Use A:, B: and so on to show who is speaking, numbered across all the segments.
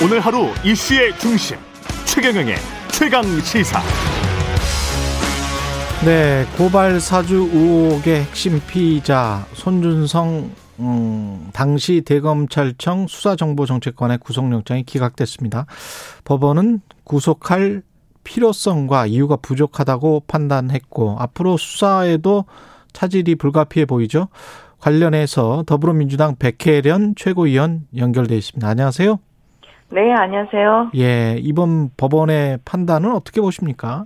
A: 오늘 하루 이슈의 중심 최경영의 최강 시사.
B: 네, 고발 사주 의혹의 핵심 피의자 손준성 음, 당시 대검찰청 수사정보정책관의 구속영장이 기각됐습니다. 법원은 구속할 필요성과 이유가 부족하다고 판단했고 앞으로 수사에도 차질이 불가피해 보이죠. 관련해서 더불어민주당 백혜련 최고위원 연결돼 있습니다. 안녕하세요.
C: 네, 안녕하세요.
B: 예, 이번 법원의 판단은 어떻게 보십니까?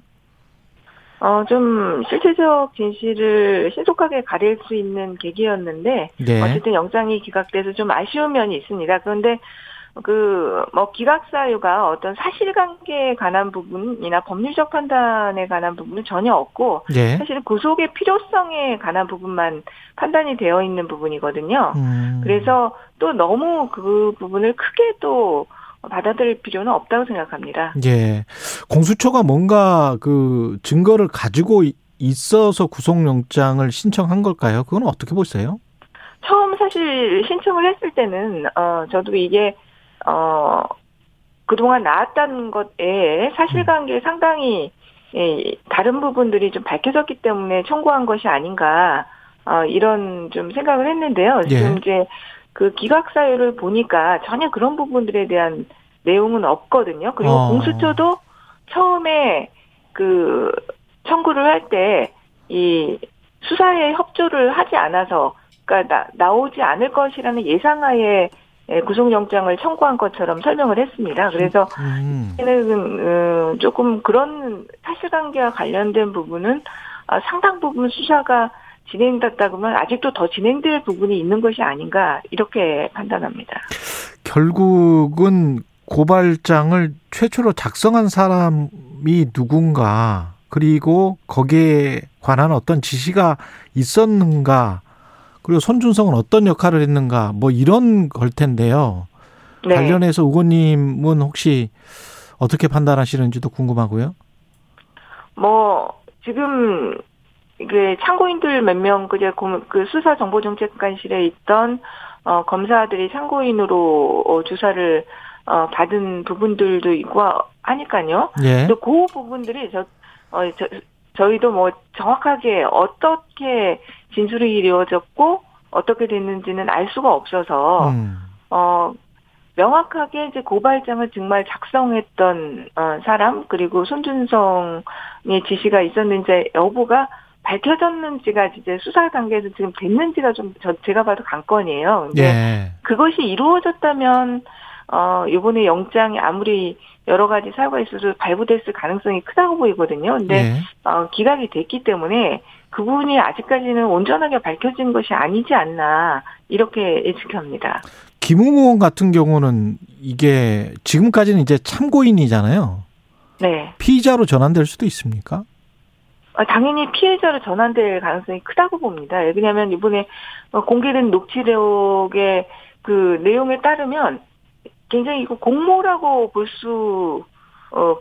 C: 어, 좀 실체적 진실을 신속하게 가릴 수 있는 계기였는데
B: 네.
C: 어쨌든 영장이 기각돼서 좀 아쉬운 면이 있습니다. 그런데 그 뭐 기각 사유가 어떤 사실관계에 관한 부분이나 법률적 판단에 관한 부분은 전혀 없고
B: 예.
C: 사실 구속의 필요성에 관한 부분만 판단이 되어 있는 부분이거든요.
B: 음.
C: 그래서 또 너무 그 부분을 크게 또 받아들일 필요는 없다고 생각합니다.
B: 예. 공수처가 뭔가 그 증거를 가지고 이- 있어서 구속영장을 신청한 걸까요? 그건 어떻게 보세요?
C: 처음 사실 신청을 했을 때는 어 저도 이게 어 그동안 나왔다는 것에 사실관계 상당히 예, 다른 부분들이 좀 밝혀졌기 때문에 청구한 것이 아닌가 어 이런 좀 생각을 했는데요. 지금
B: 예.
C: 이제 그 기각 사유를 보니까 전혀 그런 부분들에 대한 내용은 없거든요. 그리고
B: 어.
C: 공수처도 처음에 그 청구를 할 때 이 수사에 협조를 하지 않아서 그러니까 나, 나오지 않을 것이라는 예상하에 예, 구속영장을 청구한 것처럼 설명을 했습니다. 그래서
B: 음.
C: 는 어, 조금 그런 사실관계와 관련된 부분은 아, 상당 부분 수사가 진행됐다고면 아직도 더 진행될 부분이 있는 것이 아닌가 이렇게 판단합니다.
B: 결국은 고발장을 최초로 작성한 사람이 누군가 그리고 거기에 관한 어떤 지시가 있었는가 그리고 손준성은 어떤 역할을 했는가 뭐 이런 걸 텐데요.
C: 네.
B: 관련해서 의원님은 혹시 어떻게 판단하시는지도 궁금하고요.
C: 뭐 지금 그 참고인들 몇 명 그제 고- 그 수사 정보정책관실에 있던 어 검사들이 참고인으로 어, 조사를 어 받은 부분들도 있고 하니까요.
B: 예.
C: 또그 부분들이 저, 어, 저 저희도 뭐 정확하게 어떻게 진술이 이루어졌고 어떻게 됐는지는 알 수가 없어서
B: 음.
C: 어, 명확하게 이제 고발장을 정말 작성했던 어, 사람 그리고 손준성의 지시가 있었는지 여부가 밝혀졌는지가 이제 수사 단계에서 지금 됐는지가 좀 저, 제가 봐도 관건이에요. 근데
B: 예.
C: 그것이 이루어졌다면 어 이번에 영장이 아무리 여러 가지 사유가 있어서 발부됐을 가능성이 크다고 보이거든요. 근데
B: 예.
C: 어, 기각이 됐기 때문에 그 부분이 아직까지는 온전하게 밝혀진 것이 아니지 않나 이렇게 예측합니다.
B: 김웅 의원 같은 경우는 이게 지금까지는 이제 참고인이잖아요.
C: 네.
B: 피의자로 전환될 수도 있습니까?
C: 아, 당연히 피해자로 전환될 가능성이 크다고 봅니다. 왜냐하면 이번에 어, 공개된 녹취록의 그 내용에 따르면 굉장히 이거 공모라고 볼수 어,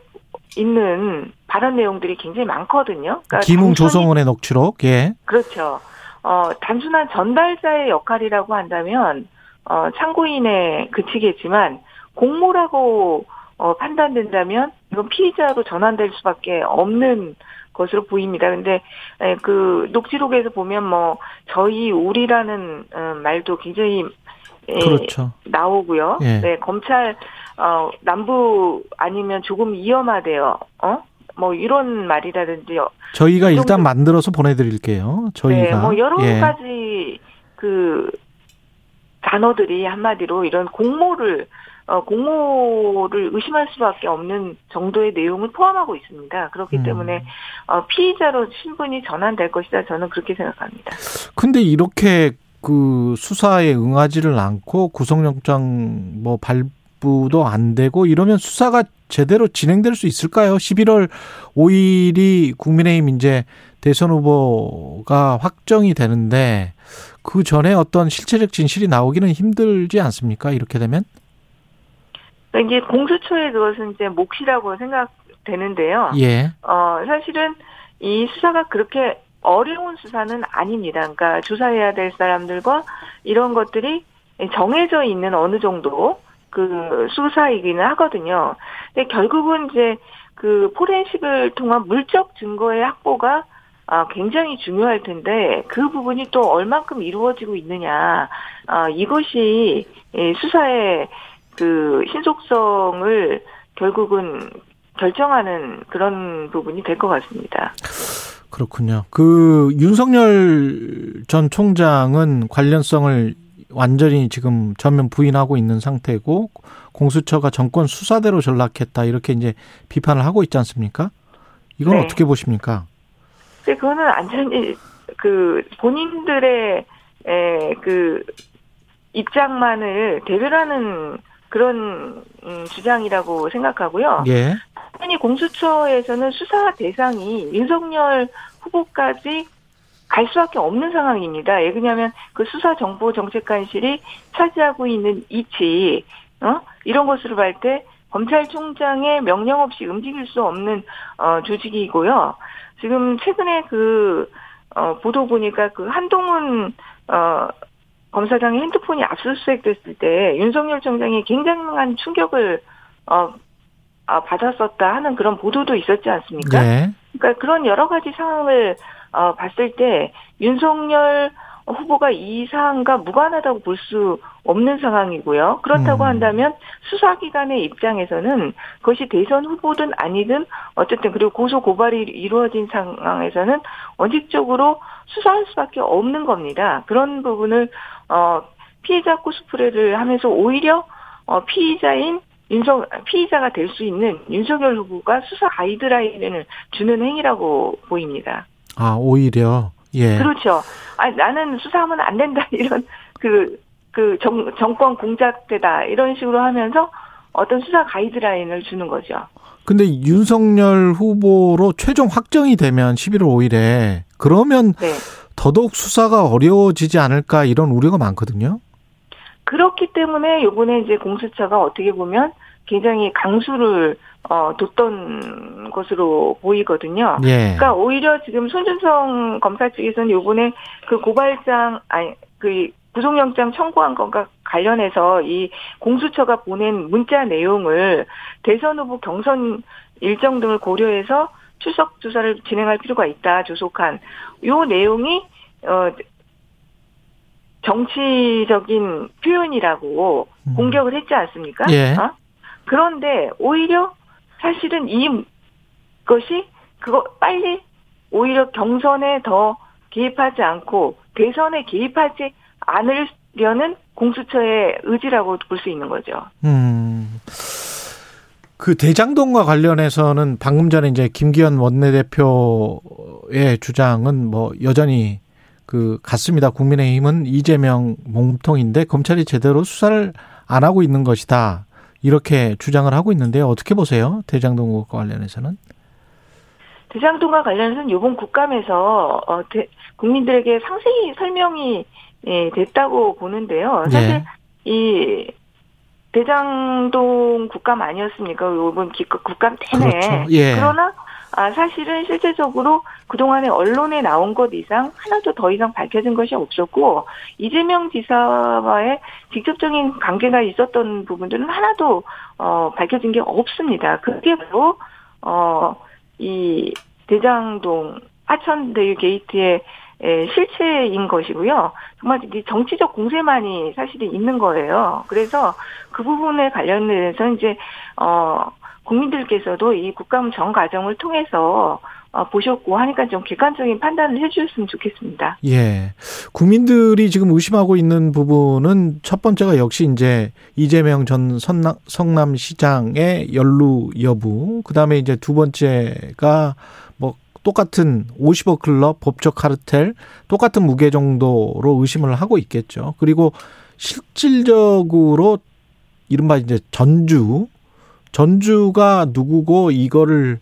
C: 있는 발언 내용들이 굉장히 많거든요. 그러니까
B: 김웅 조성원의 녹취록. 예.
C: 그렇죠. 어, 단순한 전달자의 역할이라고 한다면, 어, 참고인에 그치겠지만, 공모라고, 어, 판단된다면, 이건 피의자로 전환될 수밖에 없는 것으로 보입니다. 근데, 에, 그, 녹취록에서 보면 뭐, 저희, 우리라는, 어, 말도 굉장히, 에,
B: 그렇죠.
C: 나오고요.
B: 예.
C: 네, 검찰, 어, 남부 아니면 조금 위험하대요. 어? 뭐, 이런 말이라든지,
B: 저희가
C: 이
B: 일단 만들어서 보내 드릴게요. 저희가.
C: 네, 뭐 여러
B: 예.
C: 가지 그 단어들이 한마디로 이런 공모를 어, 공모를 의심할 수밖에 없는 정도의 내용을 포함하고 있습니다. 그렇기
B: 음.
C: 때문에 어, 피의자로 신분이 전환될 것이다. 저는 그렇게 생각합니다.
B: 근데 이렇게 그 수사에 응하지를 않고 구속영장 뭐 발부도 안 되고 이러면 수사가 제대로 진행될 수 있을까요? 11월 5일이 국민의힘 이제 대선 후보가 확정이 되는데 그 전에 어떤 실체적 진실이 나오기는 힘들지 않습니까? 이렇게 되면?
C: 그러니까 이게 공수처의 그것은 이제 몫이라고 생각되는데요.
B: 예.
C: 어, 사실은 이 수사가 그렇게 어려운 수사는 아닙니다. 그러니까 조사해야 될 사람들과 이런 것들이 정해져 있는 어느 정도 그 수사이기는 하거든요. 근데 결국은 이제 그 포렌식을 통한 물적 증거의 확보가 아, 굉장히 중요할 텐데 그 부분이 또 얼만큼 이루어지고 있느냐 아, 이것이 수사의 그 신속성을 결국은 결정하는 그런 부분이 될 것 같습니다.
B: 그렇군요. 그 윤석열 전 총장은 관련성을 완전히 지금 전면 부인하고 있는 상태고 공수처가 정권 수사대로 전락했다 이렇게 이제 비판을 하고 있지 않습니까? 이건 네. 어떻게 보십니까?
C: 네, 그거는 완전히 그 본인들의 에, 그 입장만을 대변하는 그런 음, 주장이라고 생각하고요.
B: 예.
C: 당연히 공수처에서는 수사 대상이 윤석열 후보까지 갈 수밖에 없는 상황입니다. 왜 그러냐면 그 수사 정보 정책관실이 차지하고 있는 이치, 어? 이런 것으로 볼 때 검찰총장의 명령 없이 움직일 수 없는 어, 조직이고요. 지금 최근에 그 어, 보도 보니까 그 한동훈 어, 검사장의 핸드폰이 압수수색됐을 때 윤석열 총장이 굉장한 충격을 어, 아, 받았었다 하는 그런 보도도 있었지 않습니까?
B: 네.
C: 그러니까 그런 여러 가지 상황을 어, 봤을 때 윤석열 후보가 이 사안과 무관하다고 볼 수 없는 상황이고요. 그렇다고 음. 한다면 수사기관의 입장에서는 그것이 대선 후보든 아니든 어쨌든 그리고 고소 고발이 이루어진 상황에서는 원칙적으로 수사할 수밖에 없는 겁니다. 그런 부분을 어 피해자 코스프레를 하면서 오히려 어 피의자인 윤석 피의자가 될 수 있는 윤석열 후보가 수사 가이드라인을 주는 행위라고 보입니다.
B: 아 오히려 예
C: 그렇죠. 아 나는 수사하면 안 된다 이런 그 그 정, 정권 공작대다 이런 식으로 하면서 어떤 수사 가이드라인을 주는 거죠.
B: 근데 윤석열 후보로 최종 확정이 되면 11월 5일에 그러면 네. 더더욱 수사가 어려워지지 않을까 이런 우려가 많거든요.
C: 그렇기 때문에 요번에 이제 공수처가 어떻게 보면 굉장히 강수를 어, 뒀던 것으로 보이거든요.
B: 예.
C: 그러니까 오히려 지금 손준성 검사 측에서는 요번에 그 고발장 아니 그 구속영장 청구한 것과 관련해서 이 공수처가 보낸 문자 내용을 대선 후보 경선 일정 등을 고려해서 출석 조사를 진행할 필요가 있다 조속한 요 내용이 어 정치적인 표현이라고 음. 공격을 했지 않습니까?
B: 예.
C: 어? 그런데 오히려 사실은 이 것이 그거 빨리 오히려 경선에 더 개입하지 않고 대선에 개입하지 않으려는 공수처의 의지라고 볼 수 있는 거죠.
B: 음. 그 대장동과 관련해서는 방금 전에 이제 김기현 원내대표의 주장은 뭐 여전히 그 같습니다. 국민의힘은 이재명 몸통인데 검찰이 제대로 수사를 안 하고 있는 것이다. 이렇게 주장을 하고 있는데요. 어떻게 보세요? 대장동과 관련해서는?
C: 대장동과 관련해서는 이번 국감에서 어, 대, 국민들에게 상세히 설명이 예, 됐다고 보는데요. 사실 네. 이 대장동 국감 아니었습니까? 이번 국감 때문에. 그렇죠.
B: 예.
C: 그러나 아, 사실은 실제적으로 그동안에 언론에 나온 것 이상 하나도 더 이상 밝혀진 것이 없었고 이재명 지사와의 직접적인 관계가 있었던 부분들은 하나도 어, 밝혀진 게 없습니다. 그게 바로 어, 이 대장동 하천대유 게이트의 실체인 것이고요. 정말 정치적 공세만이 사실이 있는 거예요. 그래서 그 부분에 관련해서 이제 어 국민들께서도 이 국감 전 과정을 통해서 어, 보셨고 하니까 좀 객관적인 판단을 해주셨으면 좋겠습니다.
B: 예. 국민들이 지금 의심하고 있는 부분은 첫 번째가 역시 이제 이재명 전 성남, 성남시장의 연루 여부. 그 다음에 이제 두 번째가 뭐 똑같은 50억 클럽 법적 카르텔 똑같은 무게 정도로 의심을 하고 있겠죠. 그리고 실질적으로 이른바 이제 전주 전주가 누구고 이거를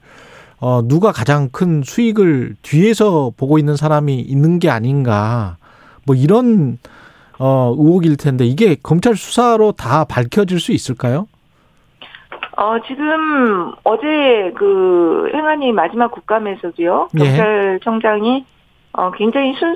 B: 어 누가 가장 큰 수익을 뒤에서 보고 있는 사람이 있는 게 아닌가 뭐 이런 어 의혹일 텐데 이게 검찰 수사로 다 밝혀질 수 있을까요?
C: 어 지금 어제 그 행안위 마지막 국감에서도요 예. 경찰청장이 어 굉장히 순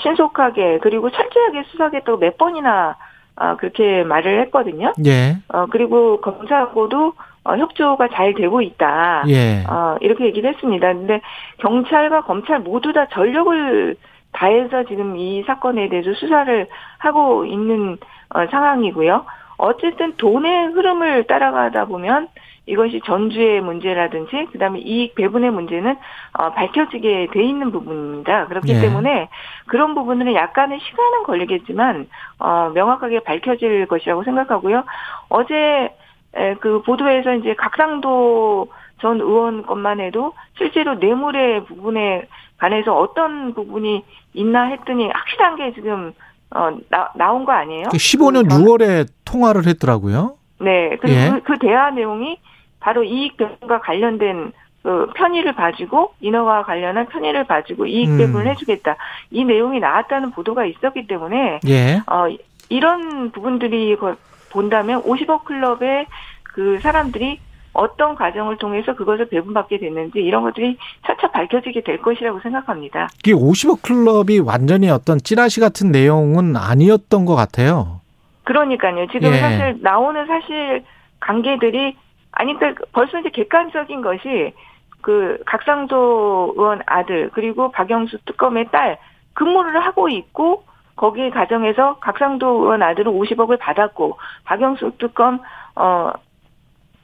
C: 신속하게 그리고 철저하게 수사하겠다고 몇 번이나 어, 그렇게 말을 했거든요.
B: 예.
C: 어, 그리고 검사하고도 어, 협조가 잘 되고 있다.
B: 예.
C: 어, 이렇게 얘기를 했습니다. 근데 경찰과 검찰 모두 다 전력을 다해서 지금 이 사건에 대해서 수사를 하고 있는 어, 상황이고요. 어쨌든 돈의 흐름을 따라가다 보면 이것이 전주의 문제라든지 그다음에 이익 배분의 문제는 어, 밝혀지게 돼 있는 부분입니다. 그렇기
B: 예.
C: 때문에 그런 부분들은 약간의 시간은 걸리겠지만 어, 명확하게 밝혀질 것이라고 생각하고요. 어제 에, 그 보도에서 이제 각상도 전 의원 것만 해도 실제로 뇌물의 부분에 관해서 어떤 부분이 있나 했더니 확실한 게 지금 어, 나, 나온 거 아니에요?
B: 15년
C: 그 전-
B: 6월에 통화를 했더라고요.
C: 네, 그리고
B: 예.
C: 그, 그 대화 내용이 바로 이익 배분과 관련된 그 편의를 봐주고 인허와 관련한 편의를 봐주고 이익
B: 음.
C: 배분을 해주겠다 이 내용이 나왔다는 보도가 있었기 때문에
B: 예.
C: 어 이런 부분들이 거- 본다면 50억 클럽의 그 사람들이 어떤 과정을 통해서 그것을 배분받게 됐는지 이런 것들이 차차 밝혀지게 될 것이라고 생각합니다.
B: 이게 50억 클럽이 완전히 어떤 찌라시 같은 내용은 아니었던 것 같아요.
C: 그러니까요. 지금
B: 예.
C: 사실 나오는 사실 관계들이 아니 그러니까 벌써 이제 객관적인 것이 그 각상도 의원 아들 그리고 박영수 특검의 딸 근무를 하고 있고 거기 가정에서 각상도 의원 아들은 50억을 받았고 박영수 특검 어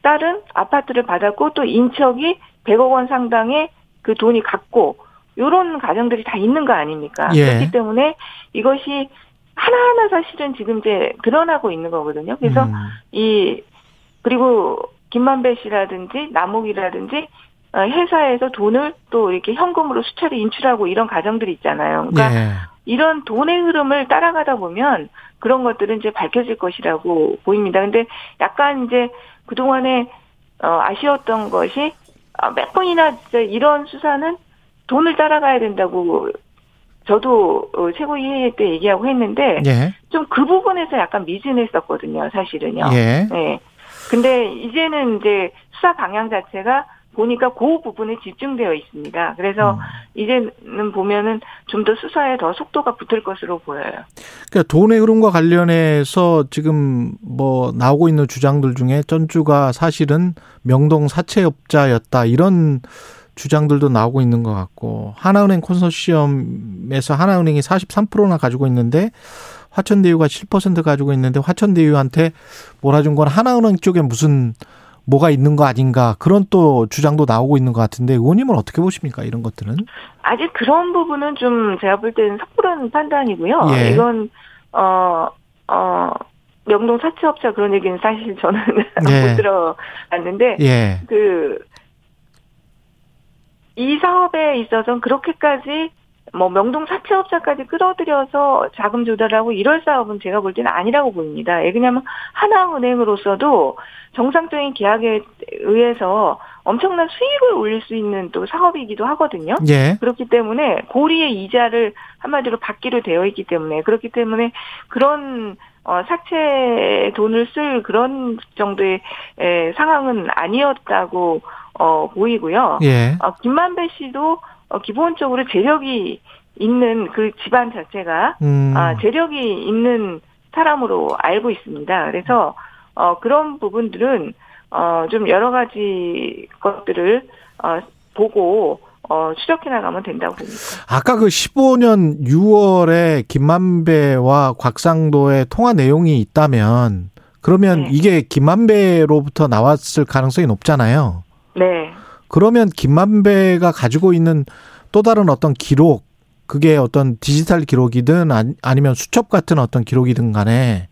C: 딸은 아파트를 받았고 또 인척이 100억 원 상당의 그 돈이 갔고 요런 가정들이 다 있는 거 아닙니까?
B: 예.
C: 그렇기 때문에 이것이 하나하나 사실은 지금 이제 드러나고 있는 거거든요. 그래서
B: 음.
C: 이 그리고 김만배 씨라든지 남욱이라든지 어, 회사에서 돈을 또 이렇게 현금으로 수차례 인출하고 이런 가정들이 있잖아요. 그러니까
B: 예.
C: 이런 돈의 흐름을 따라가다 보면 그런 것들은 이제 밝혀질 것이라고 보입니다. 근데 약간 이제 그동안에 어, 아쉬웠던 것이 아, 몇 번이나 진짜 이런 수사는 돈을 따라가야 된다고 저도 어, 최고위회 때 얘기하고 했는데
B: 예.
C: 좀그 부분에서 약간 미진했었거든요, 사실은요.
B: 예.
C: 네. 근데 이제는 이제 수사 방향 자체가 보니까 그 부분에 집중되어 있습니다. 그래서
B: 음.
C: 이제는 보면은 좀 더 수사에 더 속도가 붙을 것으로 보여요.
B: 그러니까 돈의 흐름과 관련해서 지금 뭐 나오고 있는 주장들 중에 전주가 사실은 명동 사채업자였다 이런 주장들도 나오고 있는 것 같고 하나은행 콘소시엄에서 하나은행이 43%나 가지고 있는데 화천대유가 7% 가지고 있는데 화천대유한테 몰아준 건 하나은행 쪽에 무슨 뭐가 있는 거 아닌가 그런 또 주장도 나오고 있는 것 같은데 의원님은 어떻게 보십니까 이런 것들은?
C: 아직 그런 부분은 좀 제가 볼 때는 섣부른 판단이고요.
B: 예.
C: 이건 어, 어, 명동 사채업자 그런 얘기는 사실 저는
B: 예.
C: 못 들어봤는데
B: 예.
C: 그, 이 사업에 있어서는 그렇게까지 뭐 명동 사채업자까지 끌어들여서 자금 조달하고 이럴 사업은 제가 볼 때는 아니라고 보입니다. 예, 왜냐하면 하나은행으로서도 정상적인 계약에 의해서 엄청난 수익을 올릴 수 있는 또 사업이기도 하거든요.
B: 예.
C: 그렇기 때문에 고리의 이자를 한마디로 받기로 되어 있기 때문에 그렇기 때문에 그런 어, 사채 돈을 쓸 그런 정도의 에, 상황은 아니었다고 어, 보이고요.
B: 예.
C: 어, 김만배 씨도 어, 기본적으로 재력이 있는 그 집안 자체가
B: 음.
C: 아, 재력이 있는 사람으로 알고 있습니다. 그래서 어, 그런 부분들은 어, 좀 여러 가지 것들을 어, 보고 어, 추적해 나가면 된다고 봅니다.
B: 아까 그 15년 6월에 김만배와 곽상도의 통화 내용이 있다면 그러면
C: 네.
B: 이게 김만배로부터 나왔을 가능성이 높잖아요.
C: 네.
B: 그러면 김만배가 가지고 있는 또 다른 어떤 기록, 그게 어떤 디지털 기록이든 아니- 아니면 수첩 같은 어떤 기록이든 간에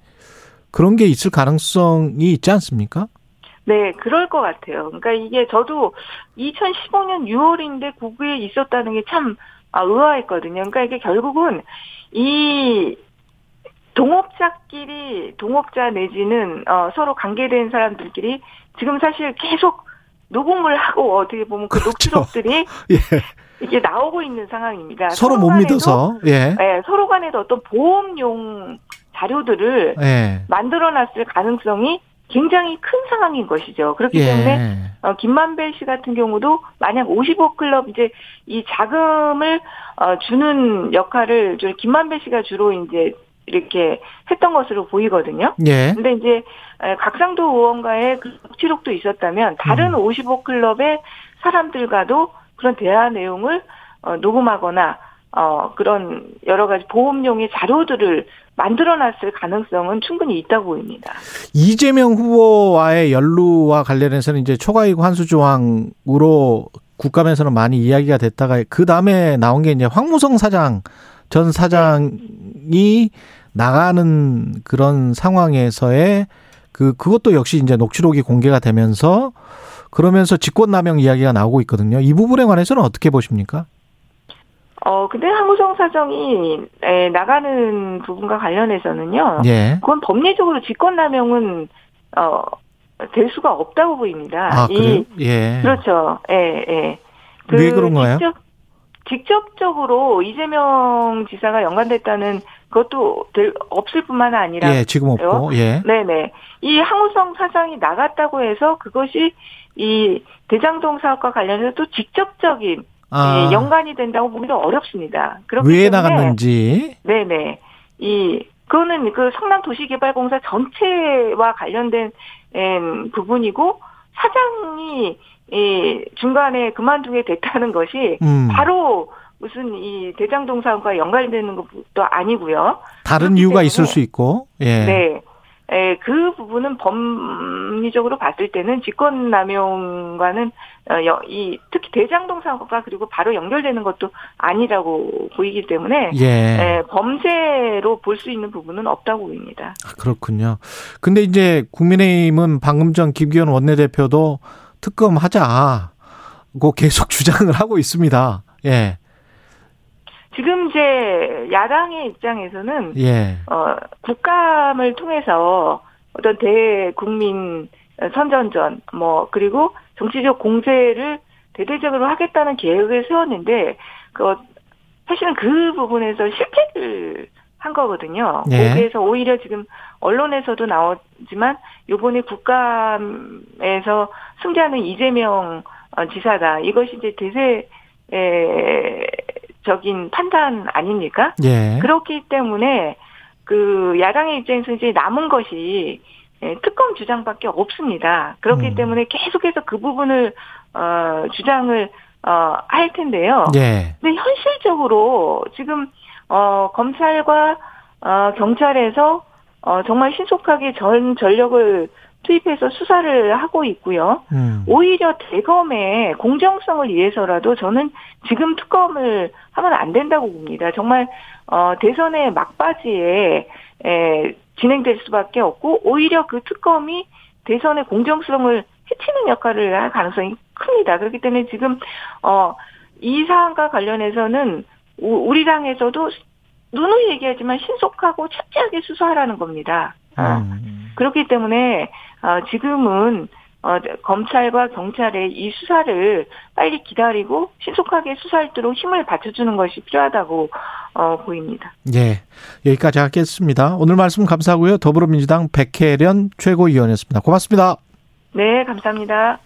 B: 그런 게 있을 가능성이 있지 않습니까?
C: 네, 그럴 것 같아요. 그러니까 이게 저도 2015년 6월인데 구구에 있었다는 게참 아, 의아했거든요. 그러니까 이게 결국은 이 동업자끼리 동업자 내지는 어, 서로 관계된 사람들끼리 지금 사실 계속 녹음을 하고 어떻게 보면 그
B: 그렇죠.
C: 녹취록들이
B: 예.
C: 이게 나오고 있는 상황입니다.
B: 서로 못
C: 간에도,
B: 믿어서. 예.
C: 예, 서로 간에도 어떤 보험용 자료들을
B: 예.
C: 만들어놨을 가능성이 굉장히 큰 상황인 것이죠. 그렇기
B: 예.
C: 때문에 어, 김만배 씨 같은 경우도 만약 55 클럽 이제 이 자금을 어, 주는 역할을 저 김만배 씨가 주로 이제 이렇게 했던 것으로 보이거든요.
B: 예.
C: 근데 이제 각상도 의원과의 그 녹취록도 있었다면 다른 음. 55 클럽의 사람들과도 그런 대화 내용을 어, 녹음하거나 어, 그런 여러 가지 보험용의 자료들을 만들어 놨을 가능성은 충분히 있다고 보입니다.
B: 이재명 후보와의 연루와 관련해서는 이제 초과이익 환수 조항으로 국감에서는 많이 이야기가 됐다가 그 다음에 나온 게 이제 황무성 사장 전 사장이 나가는 그런 상황에서의 그 그것도 역시 이제 녹취록이 공개가 되면서 그러면서 직권남용 이야기가 나오고 있거든요. 이 부분에 관해서는 어떻게 보십니까?
C: 어, 근데 한무성 사정이 에, 나가는 부분과 관련해서는,요.
B: 예.
C: 그건 법리적으로 직권남용은, 어, 될 수가 없다고 보입니다.
B: 아, 그래요? 예.
C: 그렇죠. 예, 예.
B: 그 왜 그런 거예요?
C: 직접, 직접적으로 이재명 지사가 연관됐다는 그것도 될, 없을 뿐만 아니라.
B: 예, 지금 없고, 예.
C: 네네. 이 항우성 사장이 나갔다고 해서 그것이 이 대장동 사업과 관련해서 또 직접적인 아. 예, 연관이 된다고 보기도 어렵습니다.
B: 왜 나갔는지.
C: 네네. 이 그거는 그 성남 도시개발공사 전체와 관련된 음, 부분이고 사장이 이 중간에 그만두게 됐다는 것이 음. 바로 무슨 이 대장동 사업과 연관되는 것도 아니고요.
B: 다른 이유가 있을 수 있고. 예.
C: 네. 에, 그 부분은 법리적으로 봤을 때는 직권남용과는 어, 이 특히 대장동 사고가 그리고 바로 연결되는 것도 아니라고 보이기 때문에
B: 예.
C: 에, 범죄로 볼 수 있는 부분은 없다고 보입니다.
B: 아, 그렇군요. 근데 이제 국민의힘은 방금 전 김기현 원내대표도 특검하자고 계속 주장을 하고 있습니다. 예.
C: 지금 이제 야당의 입장에서는
B: 예.
C: 어 국감을 통해서 어떤 대국민 선전전 뭐 그리고 정치적 공세를 대대적으로 하겠다는 계획을 세웠는데 그 사실은 그 부분에서 실패를 한 거거든요.
B: 예.
C: 거기에서 오히려 지금 언론에서도 나오지만 요번에 국감에서 승자는 이재명 어, 지사다. 이것이 이제 대세 적인 판단 아닙니까?
B: 예.
C: 그렇기 때문에 그 야당의 입장에서 이제 남은 것이 예, 특검 주장밖에 없습니다. 그렇기 음. 때문에 계속해서 그 부분을 어 주장을 어할 텐데요.
B: 예.
C: 근데 현실적으로 지금 어 검찰과 어 경찰에서 어 정말 신속하게 전 전력을 투입해서 수사를 하고 있고요.
B: 음.
C: 오히려 대검의 공정성을 위해서라도 저는 지금 특검을 하면 안 된다고 봅니다. 정말 어 대선의 막바지에 에, 진행될 수밖에 없고 오히려 그 특검이 대선의 공정성을 해치는 역할을 할 가능성이 큽니다. 그렇기 때문에 지금 어 이 사안과 관련해서는 우리 당에서도 누누이 얘기하지만 신속하고 착지하게 수사하라는 겁니다.
B: 음.
C: 그렇기 때문에 어, 지금은 어, 검찰과 경찰의 이 수사를 빨리 기다리고 신속하게 수사할 수 있도록 힘을 받쳐주는 것이 필요하다고 어, 보입니다.
B: 예, 여기까지 하겠습니다. 오늘 말씀 감사하고요. 더불어민주당 백혜련 최고위원이었습니다. 고맙습니다.
C: 네, 감사합니다.